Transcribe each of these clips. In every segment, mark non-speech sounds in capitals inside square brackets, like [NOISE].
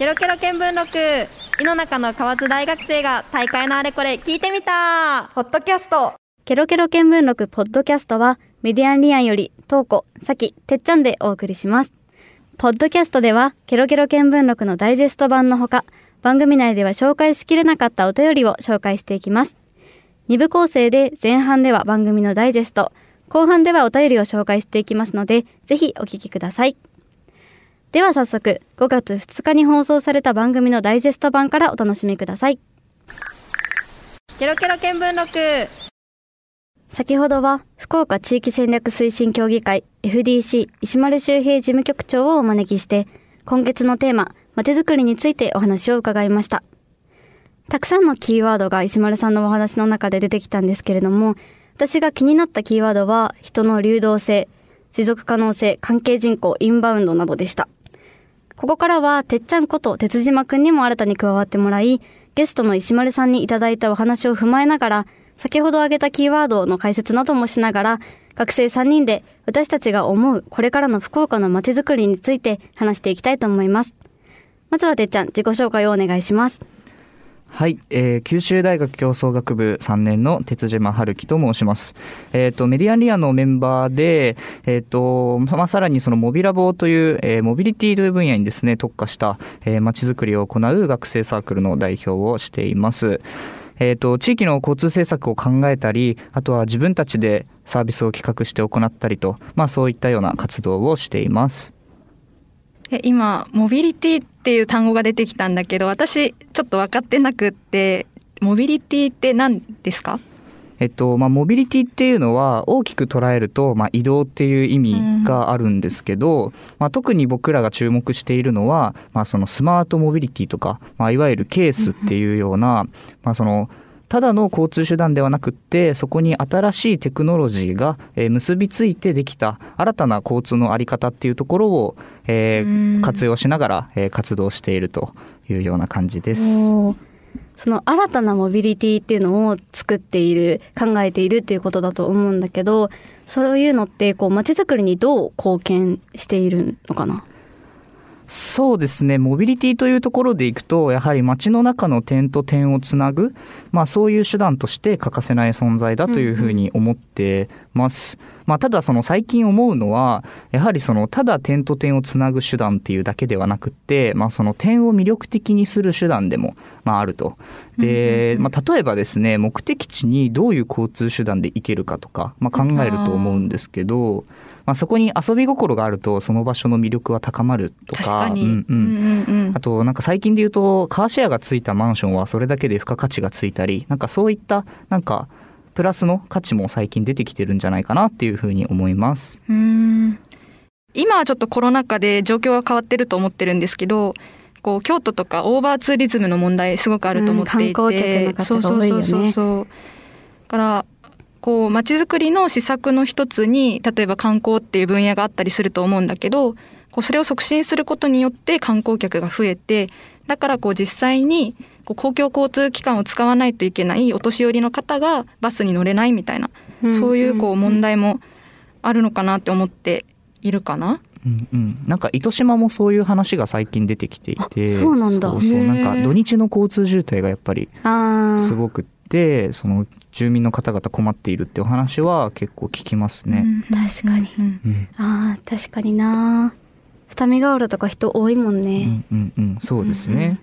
ケロケロ見聞録井の中の河津大学生が大会のあれこれ聞いてみたポッドキャストケロケロ見聞録ポッドキャストはメディアンリアンよりトーコ、サキ、てっちゃんでお送りします。ポッドキャストではケロケロ見聞録のダイジェスト版のほか番組内では紹介しきれなかったお便りを紹介していきます。2部構成で前半では番組のダイジェスト、後半ではお便りを紹介していきますので、ぜひお聞きください。では早速、5月2日に放送された番組のダイジェスト版からお楽しみください。ケロケロ見聞録。先ほどは福岡地域戦略推進協議会 FDC 石丸周平事務局長をお招きして今月のテーマまちづくりについてお話を伺いました。たくさんのキーワードが石丸さんのお話の中で出てきたんですけれども私が気になったキーワードは人の流動性持続可能性関係人口インバウンドなどでしたここからはてっちゃんこと鉄島くんにも新たに加わってもらいゲストの石丸さんにいただいたお話を踏まえながら先ほど挙げたキーワードの解説などもしながら、学生3人で私たちが思うこれからの福岡の街づくりについて話していきたいと思います。まずはてっちゃん、自己紹介をお願いします。はい、えー、九州大学競争学部3年の鉄島春樹と申します。えっ、ー、と、メディアンリアのメンバーで、えっ、ー、と、まあ、さらにそのモビラボという、えー、モビリティという分野にですね、特化した、えー、街づくりを行う学生サークルの代表をしています。えっ、ー、と、地域の交通政策を考えたり、あとは自分たちでサービスを企画して行ったりと、まあそういったような活動をしています。今、モビリティっていう単語が出てきたんだけど、私ちょっと分かってなくって、モビリティって何ですか？えっとまあ、モビリティっていうのは大きく捉えると、まあ、移動っていう意味があるんですけど、うん、まあ、特に僕らが注目しているのは、まあ、そのスマートモビリティとか、まあ、いわゆるケースっていうような、うん、まあ、そのただの交通手段ではなくってそこに新しいテクノロジーが、えー、結びついてできた新たな交通の在り方っていうところを、えー、活用しながら、えー、活動しているというような感じです。その新たなモビリティっていうのを作っている考えているっていうことだと思うんだけどそういうのってこう街づくりにどう貢献しているのかな？そうですね。モビリティというところでいくと、やはり街の中の点と点をつなぐ、まあそういう手段として欠かせない存在だというふうに思ってます。うんうん、まあただその最近思うのは、やはりそのただ点と点をつなぐ手段っていうだけではなくって、まあその点を魅力的にする手段でも、まああると。で、まあ例えばですね、目的地にどういう交通手段で行けるかとか、まあ考えると思うんですけど、まあ、そこに遊び心があるとその場所の魅力は高まるとか。うんうん。あとなんか最近で言うとカーシェアがついたマンションはそれだけで付加価値がついたりなんかそういったなんかプラスの価値も最近出てきてるんじゃないかなっていうふうに思います。うん。今はちょっとコロナ禍で状況が変わってると思ってるんですけどこう京都とかオーバーツーリズムの問題すごくあると思っていて、うん、そうそうそうそうそう。からこう街づくりの施策の一つに例えば観光っていう分野があったりすると思うんだけどこうそれを促進することによって観光客が増えてだからこう実際にこう公共交通機関を使わないといけないお年寄りの方がバスに乗れないみたいな、そういうこう問題もあるのかなって思っているかな。うんうん、なんか糸島もそういう話が最近出てきていてそうなんだ。そうそう。なんか土日の交通渋滞がやっぱりすごくてその住民の方々困っているってお話は結構聞きますね。うん、確かに、うん、あ確かにな二見ヶ浦とか人多いもんね。うんうんうん、そうですね。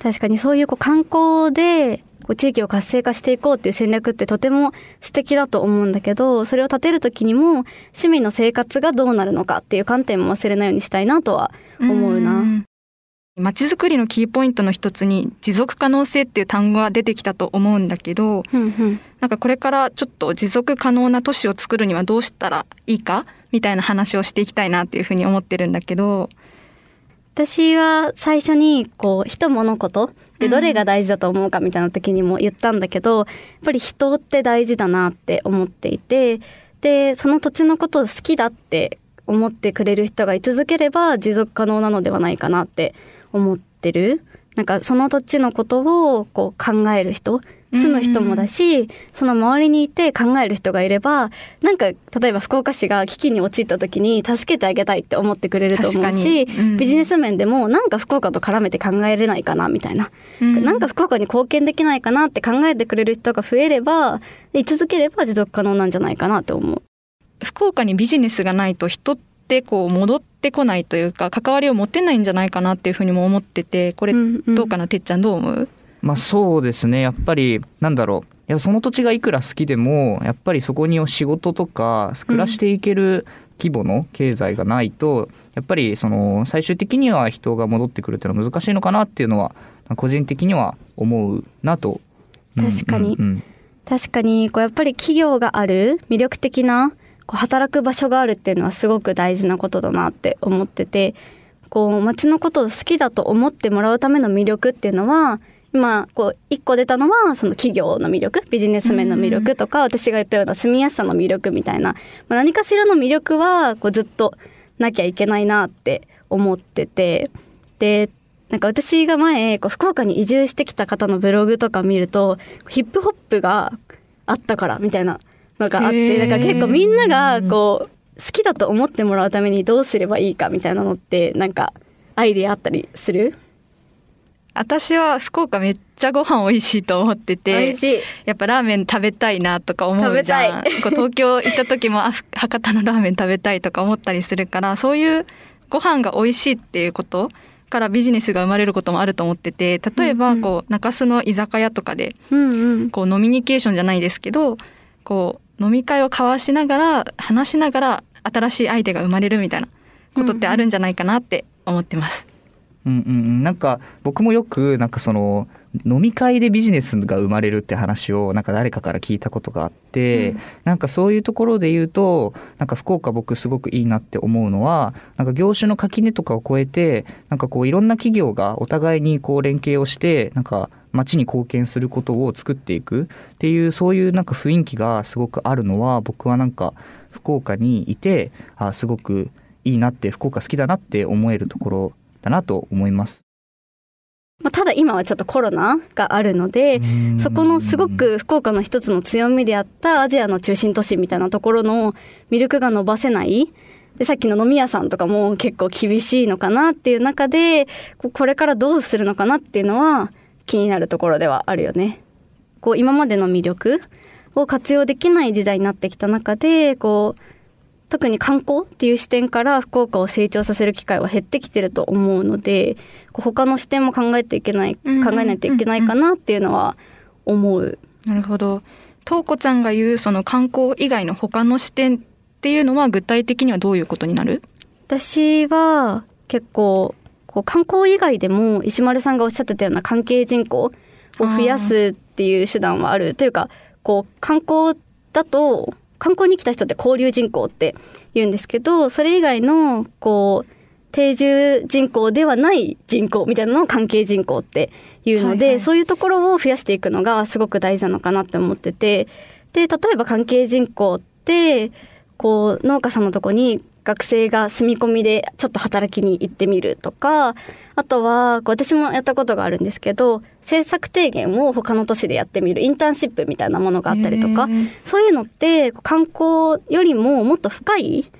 確かにそういうこう観光でこう地域を活性化していこうっていう戦略ってとても素敵だと思うんだけどそれを立てる時にも市民の生活がどうなるのかっていう観点も忘れないようにしたいなとは思うな。まちづくりのキーポイントの一つに持続可能性っていう単語が出てきたと思うんだけど、うんうん、なんかこれからちょっと持続可能な都市を作るにはどうしたらいいかみたいな話をしていきたいなっていうふうに思ってるんだけど。私は最初にこう人物事でどれが大事だと思うかみたいな時にも言ったんだけど、うん、やっぱり人って大事だなって思っていてでその土地のことを好きだって思ってくれる人がい続ければ持続可能なのではないかなって思ってる。なんかその土地のことをこう考える人。住む人もだし、その周りにいて考える人がいればなんか例えば福岡市が危機に陥った時に助けてあげたいって思ってくれると思うし、うん。ビジネス面でもなんか福岡と絡めて考えれないかなみたいな、うん。なんか福岡に貢献できないかなって考えてくれる人が増えれば居続ければ持続可能なんじゃないかなって思う。福岡にビジネスがないと人ってこう戻ってこないというか関わりを持てないんじゃないかなっていうふうにも思っててこれうんうん。どうかな、てっちゃんどう思う？まあそうですね。やっぱりなんだろう。いやその土地がいくら好きでもやっぱりそこに仕事とか暮らしていける規模の経済がないと、やっぱりその最終的には人が戻ってくるっていうのは難しいのかなっていうのは個人的には思うなと。うん確かにうん。うん確かに。こうやっぱり企業がある魅力的なこう働く場所があるっていうのはすごく大事なことだなって思っててこう街のことを好きだと思ってもらうための魅力っていうのは今こう一個出たのはその企業の魅力ビジネス面の魅力とか、私が言ったような住みやすさの魅力みたいな、何かしらの魅力はこうずっとなきゃいけないなって思ってて。でなんか私が前こう福岡に移住してきた方のブログとか見るとヒップホップがあったからみたいなのがあってだから結構みんながこう好きだと思ってもらうためにどうすればいいかみたいなのってなんかアイデアあったりする？私は福岡めっちゃご飯美味しいと思っててしい。やっぱラーメン食べたいなとか思うじゃん。食べこう東京行った時も博多のラーメン食べたいとか思ったりするからそういうご飯が美味しいっていうことからビジネスが生まれることもあると思ってて例えばこう中洲の居酒屋とかでうんうん。こうノミニケーションじゃないですけどこう飲み会を交わしながら話しながら新しいアイデアが生まれるみたいなことってあるんじゃないかなって思ってます。うんうんうん、なんか僕もよくなんかその飲み会でビジネスが生まれるって話をなんか誰かから聞いたことがあって、うんなんかそういうところで言うとなんか福岡僕すごくいいなって思うのはなんか業種の垣根とかを超えてなんかこういろんな企業がお互いにこう連携をしてなんか街に貢献することを作っていくっていうそういうなんか雰囲気がすごくあるのは僕はなんか福岡にいてあすごくいいなって福岡好きだなって思えるところだなと思います。まあ、ただ今はちょっとコロナがあるのでそこのすごく福岡の一つの強みであったアジアの中心都市みたいなところの魅力が伸ばせないでさっきの飲み屋さんとかも結構厳しいのかなっていう中でこれからどうするのかなっていうのは気になるところではあるよね。こう今までの魅力を活用できない時代になってきた中でこう特に観光っていう視点から福岡を成長させる機会は減ってきてると思うのでこう他の視点も考えていけないうんうん考えないといけないかなっていうのは思う。なるほど。とうこちゃんが言うその観光以外の他の視点っていうのは具体的にはどういうことになる？私は結構こう観光以外でも石丸さんがおっしゃってたような関係人口を増やすっていう手段はあるというかこう観光だと観光に来た人って交流人口って言うんですけどそれ以外のこう定住人口ではない人口みたいなのを関係人口っていうので、はいはい。そういうところを増やしていくのがすごく大事なのかなって思ってて。で例えば関係人口ってこう農家さんのとこに学生が住み込みでちょっと働きに行ってみるとかあとは私もやったことがあるんですけど政策提言を他の都市でやってみるインターンシップみたいなものがあったりとかそういうのって観光よりももっと深い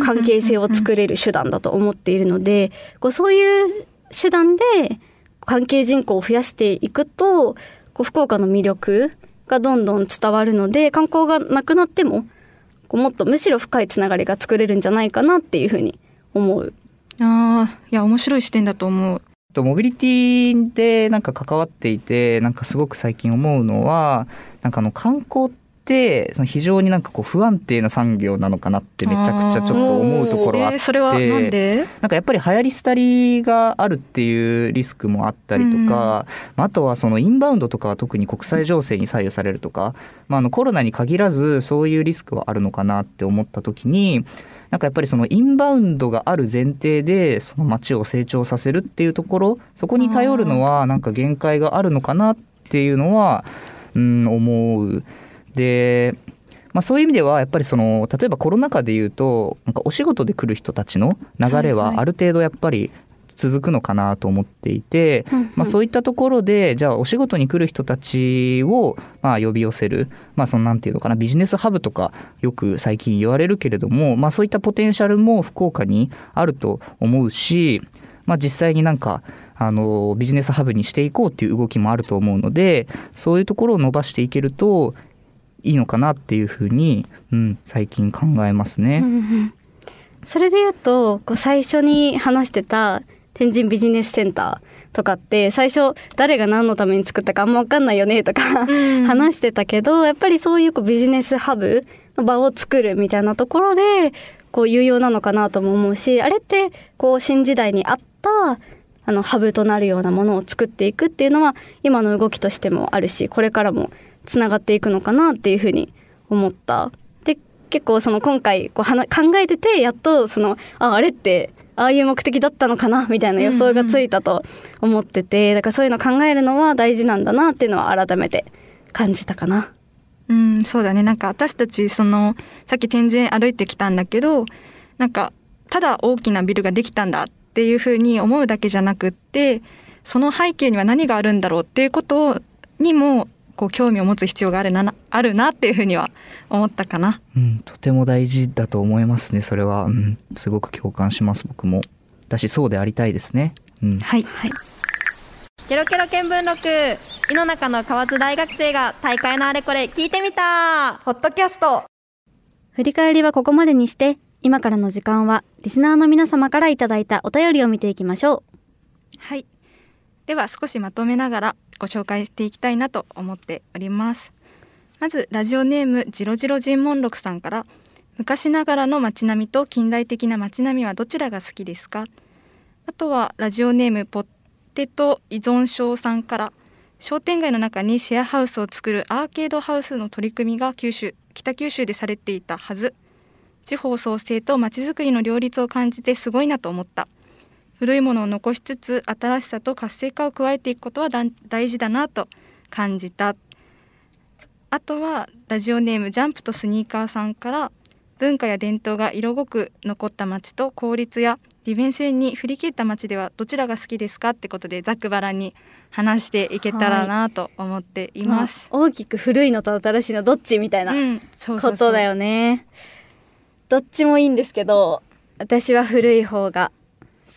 関係性を作れる手段だと思っているのでこうそういう手段で関係人口を増やしていくとこう福岡の魅力がどんどん伝わるので観光がなくなってももっとむしろ深いつながりが作れるんじゃないかなっていうふうに思う。ああいや面白い視点だと思う。とモビリティでなんか関わっていてなんかすごく最近思うのはなんかあの観光ってその非常になんかこう不安定な産業なのかなってめちゃくちゃちょっと思うところあって、えーそれはなんで？なんかやっぱり流行り廃りがあるっていうリスクもあったりとか、まああとはそのインバウンドとかは特に国際情勢に左右されるとか、まあ、あのコロナに限らずそういうリスクはあるのかなって思った時になんかやっぱりそのインバウンドがある前提でその街を成長させるっていうところそこに頼るのはなんか限界があるのかなっていうのは、うん、思う。でまあ、そういう意味ではやっぱりその例えばコロナ禍でいうとなんかお仕事で来る人たちの流れはいははい。ある程度やっぱり続くのかなと思っていて、まあ、そういったところでじゃあお仕事に来る人たちをまあ呼び寄せる、まあ、そのなんていうのかなビジネスハブとかよく最近言われるけれども、まあ、そういったポテンシャルも福岡にあると思うし、まあ、実際になんかあのビジネスハブにしていこうっていう動きもあると思うのでそういうところを伸ばしていけるといいのかなっていうふうに、うん、最近考えますね。うんうんそれで言うとこう最初に話してた天神ビジネスセンターとかって最初誰が何のために作ったかあんま分かんないよねとか話してたけどやっぱりそういうこうビジネスハブの場を作るみたいなところでこう有用なのかなとも思うしあれってこう新時代に合ったあのハブとなるようなものを作っていくっていうのは今の動きとしてもあるしこれからもつながっていくのかなっていうふうに思った。で結構その今回こうはな考えててやっとそのああれってああいう目的だったのかなみたいな予想がついたと思ってて、だからそういうの考えるのは大事なんだなっていうのは改めて感じたかな。うんそうだねなんか私たちそのさっき天神歩いてきたんだけどなんかただ大きなビルができたんだっていうふうに思うだけじゃなくってその背景には何があるんだろうっていうことにもこう興味を持つ必要があるなあるなっていうふうには思ったかな。うん、とても大事だと思いますねそれは、うん、すごく共感します僕も。だしそうでありたいですね、うん、はい、はい。ケロケロ見聞録。井の中の河津大学生が大会のあれこれ聞いてみた。ポッドキャスト。振り返りはここまでにして、今からの時間はリスナーの皆様からいただいたお便りを見ていきましょはい。では少しまとめながらご紹介していきたいなと思っております。まずラジオネームジロジロ尋問録さんから昔ながらの街並みと近代的な街並みはどちらが好きですか？あとはラジオネームポッテト依存症さんから商店街の中にシェアハウスを作るアーケードハウスの取り組みが九州北九州でされていたはず。地方創生と街づくりの両立を感じてすごいなと思った。古いものを残しつつ新しさと活性化を加えていくことは大事だなと感じたあとはラジオネームジャンプとスニーカーさんから文化や伝統が色濃く残った街と効率や利便性に振り切った街ではどちらが好きですかってことでざっくばらんに話していけたらなと思っています。う。大きく古いのと新しいのどっちみたいなことだよね。どっちもいいんですけど、私は古い方が好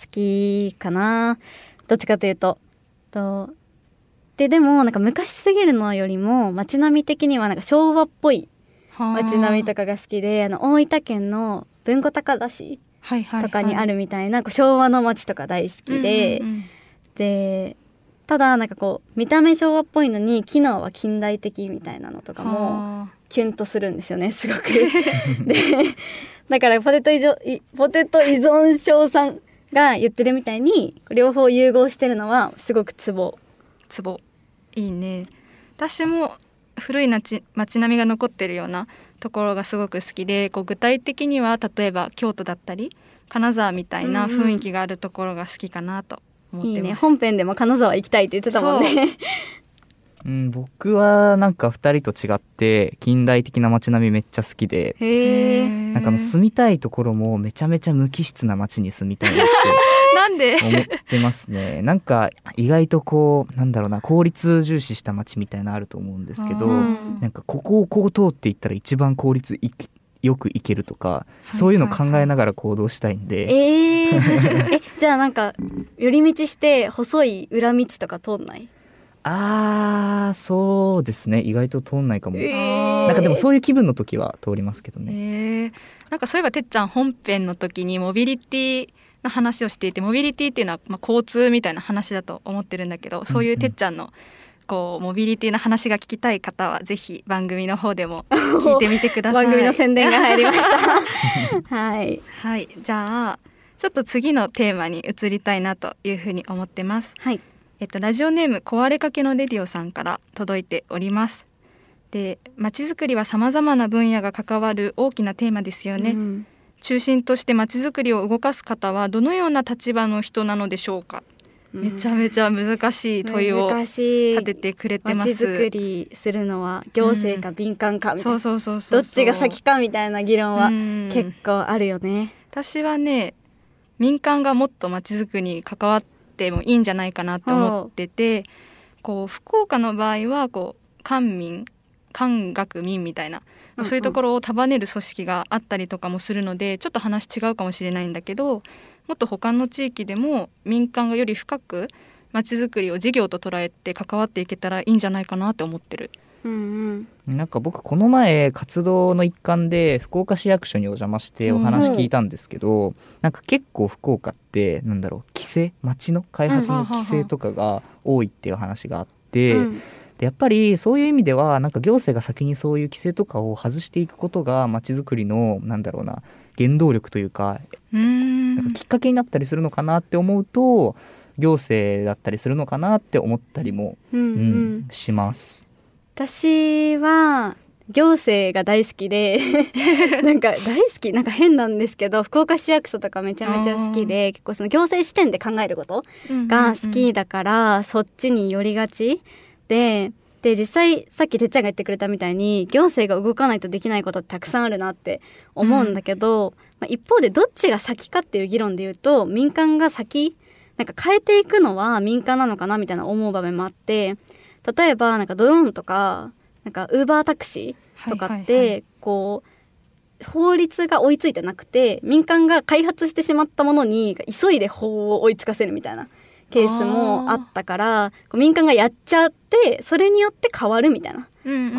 きかな。どっちかというと。とででもなんか昔すぎるのよりも街並み的にはなんか昭和っぽい街並みとかが好きであの大分県の文庫高田市とかにあるみたいな、こう昭和の街とか大好きで、うんうんうんでただなんかこう見た目昭和っぽいのに機能は近代的みたいなのとかもはキュンとするんですよねすごく。[LAUGHS] でだからポテト依存いポテト依存症さんが言ってるみたいに両方融合してるのはすごくツボ。あツボいいね私も古いなち街並みが残ってるようなところがすごく好きでこう具体的には例えば京都だったり金沢みたいな雰囲気があるところが好きかなと思ってます。いいね本編でも金沢行きたいって言ってたもんね。[LAUGHS] うん、僕はなんか2人と違って近代的な街並みめっちゃ好きで。なんかあの住みたいところもめちゃめちゃ無機質な街に住みたいなっ [LAUGHS] なんで？て思ってますね。なんか意外とこうなんだろうな効率重視した街みたいなのあると思うんですけどうん。なんかここをこう通っていったら一番効率いよく行けるとかい。そういうの考えながら行動したいんで、えー、[LAUGHS] えじゃあなんか寄り道して細い裏道とか通んない？あーそうですね。意外と通んないかも、ー。なんかでもそういう気分の時は通りますけどね、へえなんかそういえばてっちゃん本編の時にモビリティの話をしていてモビリティっていうのは、まあ、交通みたいな話だと思ってるんだけどそういうてっちゃんのこうモビリティの話が聞きたい方はぜひ番組の方でも [LAUGHS] 聞いてみてください。番組の宣伝が入りました。[LAUGHS] はい。はい。じゃあちょっと次のテーマに移りたいなというふうに思ってます。はいえっと、ラジオネーム壊れかけのレディオさんから届いております。で、まちづくりはさまざまな分野が関わる大きなテーマですよね。うん中心としてまちづくりを動かす方はどのような立場の人なのでしょうか。めちゃめちゃ難しい問いを立ててくれてま街す。づくりするのは行政か民間かみたいな、そうそうそうそうどっちが先かみたいな議論はうん結構あるよね。私はね民間がもっとまちづくりに関わってもいいんじゃないかなって思っててこう福岡の場合はこう官民官学民みたいな、うんそういうところを束ねる組織があったりとかもするのでちょっと話違うかもしれないんだけどもっと他の地域でも民間がより深くまちづくりを事業と捉えて関わっていけたらいいんじゃないかなって思ってる。うんうん。なんか僕この前活動の一環で福岡市役所にお邪魔してお話聞いたんですけど、なんか結構福岡ってなんだろう規制町の開発の規制とかが多いっていう話があって、うん。でやっぱりそういう意味ではなんか行政が先にそういう規制とかを外していくことが町づくりのなんだろうな原動力というかなんかきっかけになったりするのかなって思うと行政だったりするのかなって思ったりも、うんううんん、します。私は行政が大好きで [LAUGHS] なんか大好きなんか変なんですけど福岡市役所とかめちゃめちゃ好きで結構その行政視点で考えることが好きだから、そっちに寄りがちでで実際さっきてっちゃんが言ってくれたみたいに行政が動かないとできないことってたくさんあるなって思うんだけど、まあ、一方でどっちが先かっていう議論で言うと民間が先なんか変えていくのは民間なのかなみたいな思う場面もあって例えばなんかドローンとかなんかウーバータクシーとかって、はい。はいはいこう法律が追いついてなくて民間が開発してしまったものに急いで法を追いつかせるみたいなケースもあったから民間がやっちゃってそれによって変わるみたいな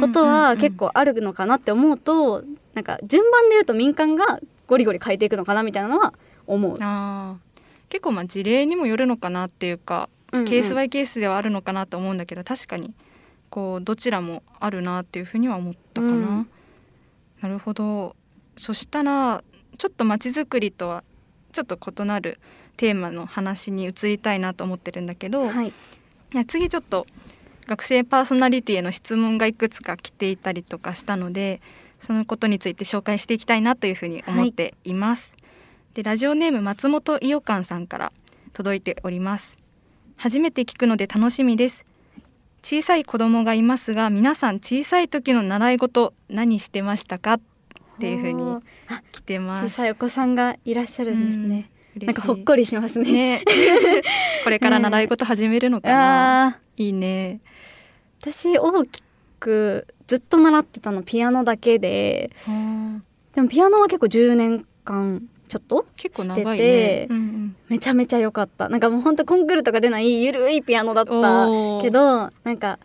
ことは結構あるのかなって思うとなんか順番で言うと民間がゴリゴリ変えていくのかなみたいなのは思う。結構まあ事例にもよるのかなっていうか、ケースバイケースではあるのかなと思うんだけど確かにこうどちらもあるなっていうふうには思ったかな。うんなるほどそしたらちょっとまちづくりとはちょっと異なるテーマの話に移りたいなと思ってるんだけど、はい、次ちょっと学生パーソナリティへの質問がいくつか来ていたりとかしたのでそのことについて紹介していきたいなというふうに思っています。でラジオネーム松本伊代館さんから届いております。初めて聞くので楽しみです。小さい子供がいますが皆さん小さい時の習い事何してましたか？っていうふうに来てます。小さいお子さんがいらっしゃるんですね。うんなんかほっこりしますね。ね。[LAUGHS] これから習い事始めるのかな、ああいいね。私大きくずっと習ってたのピアノだけで。でもピアノは結構10年間ちょっと結構長いてね、うんうん。めちゃめちゃ良かった。なんかもうほんとコンクールとか出ないゆるいピアノだったけどなんか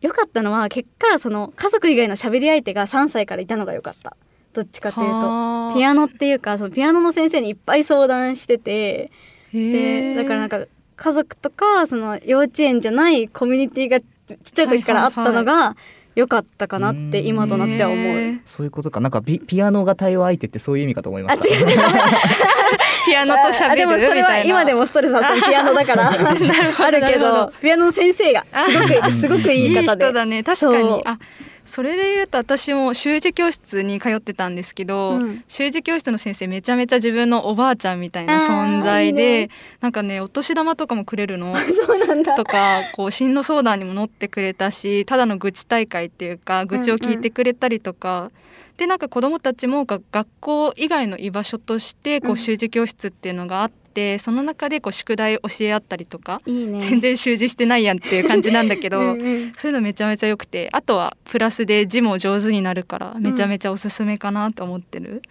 良かったのは結果その家族以外の喋り相手が3歳からいたのが良かった。どっちかっていうと。はあピアノっていうかそのピアノの先生にいっぱい相談しててでだからなんか家族とかその幼稚園じゃないコミュニティがちっちゃい時からあったのが良かったかなって今となっては思う。へー。そういうことか。なんかピピアノが対応相手ってそういう意味かと思いまあした違う。[LAUGHS] ピアノと喋るあでもそれはみたいな今でもストレス発散ピアノだから。[LAUGHS] あるけなるほど。ピアノの先生がすごくすごくいい方で。人だね。確かそう。にあそれで言うと私も習字教室に通ってたんですけど、うん。習字教室の先生めちゃめちゃ自分のおばあちゃんみたいな存在でいいねなんかねお年玉とかもくれるの？[LAUGHS] そうなんだ。とかこう進路相談にも乗ってくれたしただの愚痴大会っていうか愚痴を聞いてくれたりとか、でなんか子どもたちもが学校以外の居場所としてこうん。う習字教室っていうのがあって、その中でこう宿題教え合ったりとか、いいね。全然習字してないやんっていう感じなんだけどうんうんそういうのめちゃめちゃ良くてあとはプラスで字も上手になるからめちゃめちゃおすすめかなと思ってる、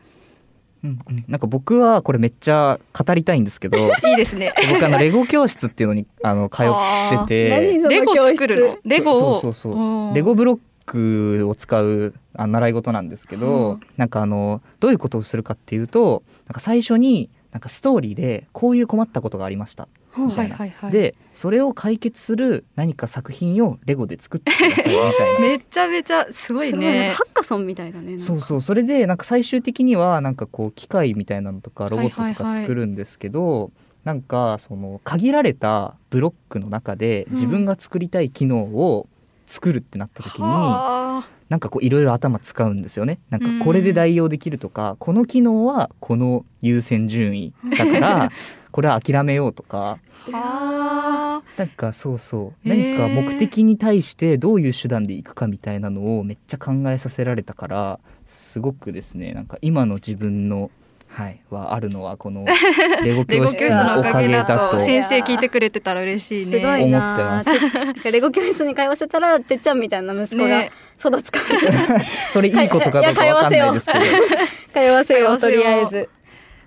うんうん。なんか僕はこれめっちゃ語りたいんですけど [LAUGHS] いいですね。僕あのレゴ教室っていうのにあの通っててレゴ作るの？レゴを？そうそうそうレゴブロックを使うあ習い事なんですけど、はなんかあのどういうことをするかっていうとなんか最初になんかストーリーでこういう困ったことがありました。みたいな、はいはいはい。でそれを解決する何か作品をレゴで作ってくださいみたいな。[LAUGHS] めちゃめちゃすごいすごいねねハッカソンみたいだね。そうそう。それでなんか最終的にはなんかこう機械みたいなのとかロボットとかはいはいはい作るんですけど、なんかその限られたブロックの中でうん自分が作りたい機能を作るってなった時に、はあなんかこういろいろ頭使うんですよね。なんかこれで代用できるとか、この機能はこの優先順位だから [LAUGHS] これは諦めようとか。はあ。なんかそうそう。何か目的に対してどういう手段でいくかみたいなのをめっちゃ考えさせられたからすごくですねなんか今の自分のはい、はあるのはこの [LAUGHS] レゴ教室のおかげだと先生聞いてくれてたら嬉しいね。す。ごいな。思ってなんかレゴ教室に通わせたらてっちゃんみたいな息子がね。育つかもしれない、[LAUGHS] それいいことかどうかわかんないですけど。通わせよう。と通わせよう。りあえず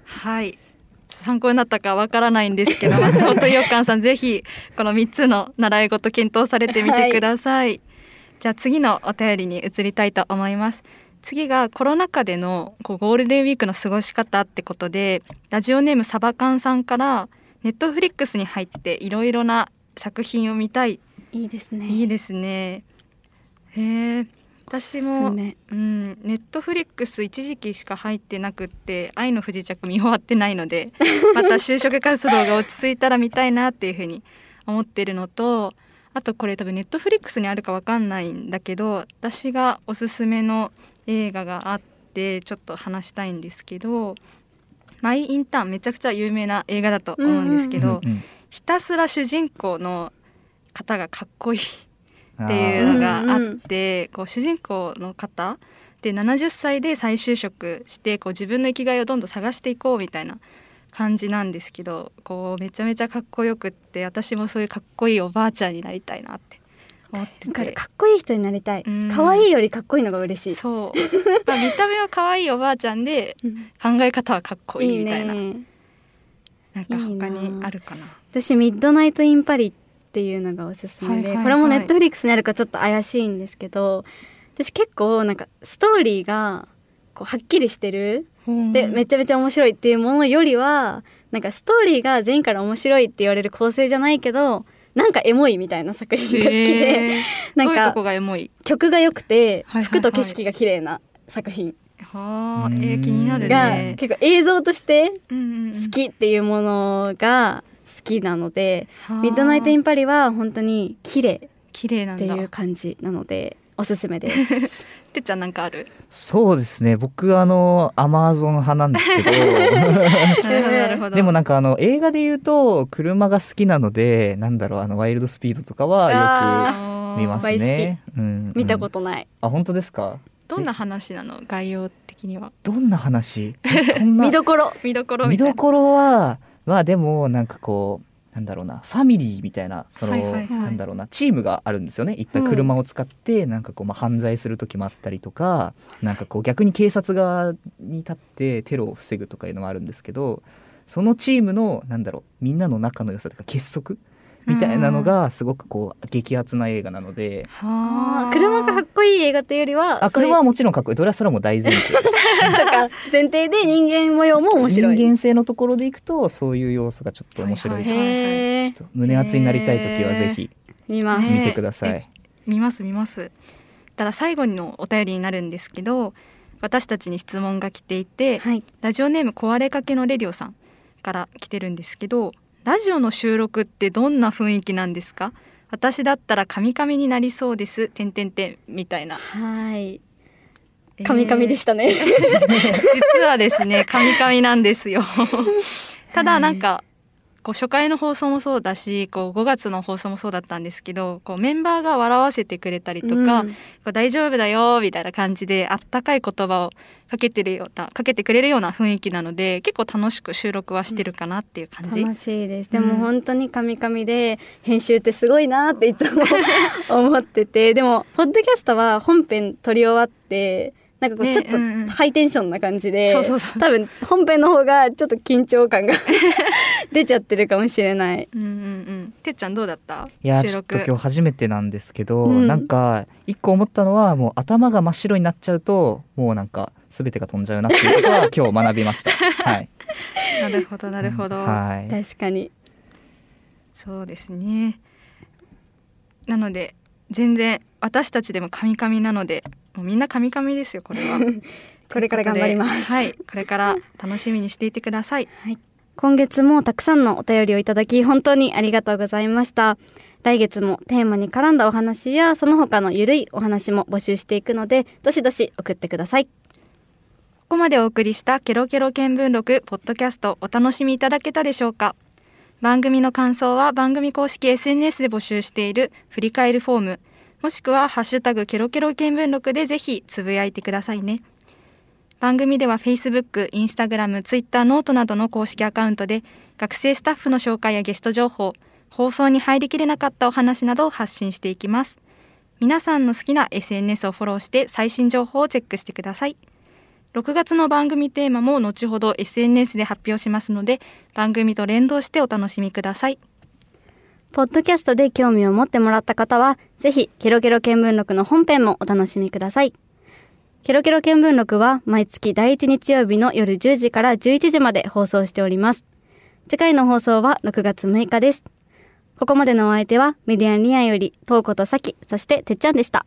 はい。参考になったかわからないんですけど [LAUGHS] 松本伊代館さんぜひこの3つの習い事検討されてみてください、じゃあ次のお便りに移りたいと思います次がコロナ禍でのこうゴールデンウィークの過ごし方ってことでラジオネームサバカンさんからネットフリックスに入っていろいろな作品を見たい。いいですね。いいですね。へえ私もネットフリックス一時期しか入ってなくって「愛の不時着」見終わってないので [LAUGHS] また就職活動が落ち着いたら見たいなっていうふうに思ってるのとあとこれ多分ネットフリックスにあるかわかんないんだけど私がおすすめの映画があってちょっと話したいんですけど「マイ・インターン」めちゃくちゃ有名な映画だと思うんですけど、うんうんひたすら主人公の方がかっこいいっていうのがあって、こう主人公の方で70歳で再就職してこう自分の生きがいをどんどん探していこうみたいな感じなんですけどこうめちゃめちゃかっこよくって私もそういうかっこいいおばあちゃんになりたいなって思ってからかっこいい人になりたい。うん。可愛いよりかっこいいのが嬉しい。そう、まあ、見た目は可愛いおばあちゃんでうん。考え方はかっこいいみたいな。ね。なんか他になあるかな。私ミッドナイト・イン・パリっていうのがおすすめで、はいはいはい。これもネットフリックスにあるかちょっと怪しいんですけど私結構なんかストーリーがこうはっきりしてる。でめちゃめちゃ面白いっていうものよりはなんかストーリーが全員から面白いって言われる構成じゃないけどなんかエモいみたいな作品が好きで [LAUGHS] なんか曲が良くて服と景色が綺麗な作品はあ、えー、気になるがね。結構映像としてうんうんうん好きっていうものが好きなのではあミッドナイト・イン・パリは本当に綺麗綺麗な。っていう感じなのでおすすめです。[LAUGHS] てっちゃんなんかある？そうですね僕あのアマゾン派なんですけど。[LAUGHS] でもなんかあの映画で言うと車が好きなのでなんだろうあのワイルドスピードとかはよく見ます倍好ね。うん見たとことない。あ本当ですか？どんな話なの？概要的には。どんな話？そんな [LAUGHS] 見どころ。見どころ。見どころはまあでもなんかこうなんだろうなファミリーみたいなその、はいはいはい。なんだろうなチームがあるんですよね。いっぱい車を使ってなんかこう、まあ、犯罪する時もあったりとかなんかこう逆に警察側に立ってテロを防ぐとかいうのもあるんですけどそのチームのなんだろうみんなの仲の良さとか結束みたいなのがすごくこう激アツな映画なので。はあ。車がかっこいい映画というよりは、あ車はもちろんかっこいいそれはそれはもう大前提です [LAUGHS] 前提で人間模様も面白い。人間性のところでいくとそういう要素がちょっと面白いはいかなへーちょっと胸熱になりたい時はぜひ見ます。ね見てください。え見ます見ます。たら最後のお便りになるんですけど、私たちに質問が来ていて、はい。ラジオネーム壊れかけのレディオさんから来てるんですけどラジオの収録ってどんな雰囲気なんですか？私だったらカミカミになりそうです。てんてんてんみたいな。はい。カミカミでしたね。[LAUGHS] 実はですね、カミカミなんですよ。[LAUGHS] ただなんか、こう初回の放送もそうだし、こう5月の放送もそうだったんですけど、こうメンバーが笑わせてくれたりとか、うんこう大丈夫だよみたいな感じであったかい言葉をかけてるようなかけてくれるような雰囲気なので、結構楽しく収録はしてるかなっていう感じ。楽しいです。でも本当にカミカミで編集ってすごいなっていつも [LAUGHS] 思ってて、でもポッドキャストは本編撮り終わって。なんかこうねちょっとうんうんハイテンションな感じで、そうそうそう多分本編の方がちょっと緊張感が [LAUGHS] 出ちゃってるかもしれない。うんうんうん。てっちゃんどうだった？いやちょっ。と今日初めてなんですけど、うんなんか一個思ったのはもう頭が真っ白になっちゃうともうなんか全てが飛んじゃうなっていうことは今日学びました。[LAUGHS] はい。なるほどなるほど。はい。確かに。そうですね。なので全然私たちでもカミカミなので、もうみんなカミカミですよこれは。[LAUGHS] これから頑張ります。はい、これから楽しみにしていてください。今月もたくさんのお便りをいただき本当にありがとうございました来月もテーマに絡んだお話やその他のゆるいお話も募集していくのでどしどし送ってくださいここまでお送りしたケロケロ見聞録ポッドキャストお楽しみいただけたでしょうか？番組の感想は番組公式 SNS で募集している振り返るフォームもしくはハッシュタグケロケロ見聞録でぜひつぶやいてくださいね番組では Facebook、Instagram、Twitter、 note などの公式アカウントで学生スタッフの紹介やゲスト情報、放送に入りきれなかったお話などを発信していきます。皆さんの好きな SNS をフォローして最新情報をチェックしてください。6月の番組テーマも後ほど SNS で発表しますので番組と連動してお楽しみください。ポッドキャストで興味を持ってもらった方は、ぜひ、ケロケロ見聞録の本編もお楽しみください。ケロケロ見聞録は毎月第1日曜日の夜10時から11時まで放送しております。次回の放送は6月6日です。ここまでのお相手はメディアンリアンより、トーコとサキ、そしててっちゃんでした。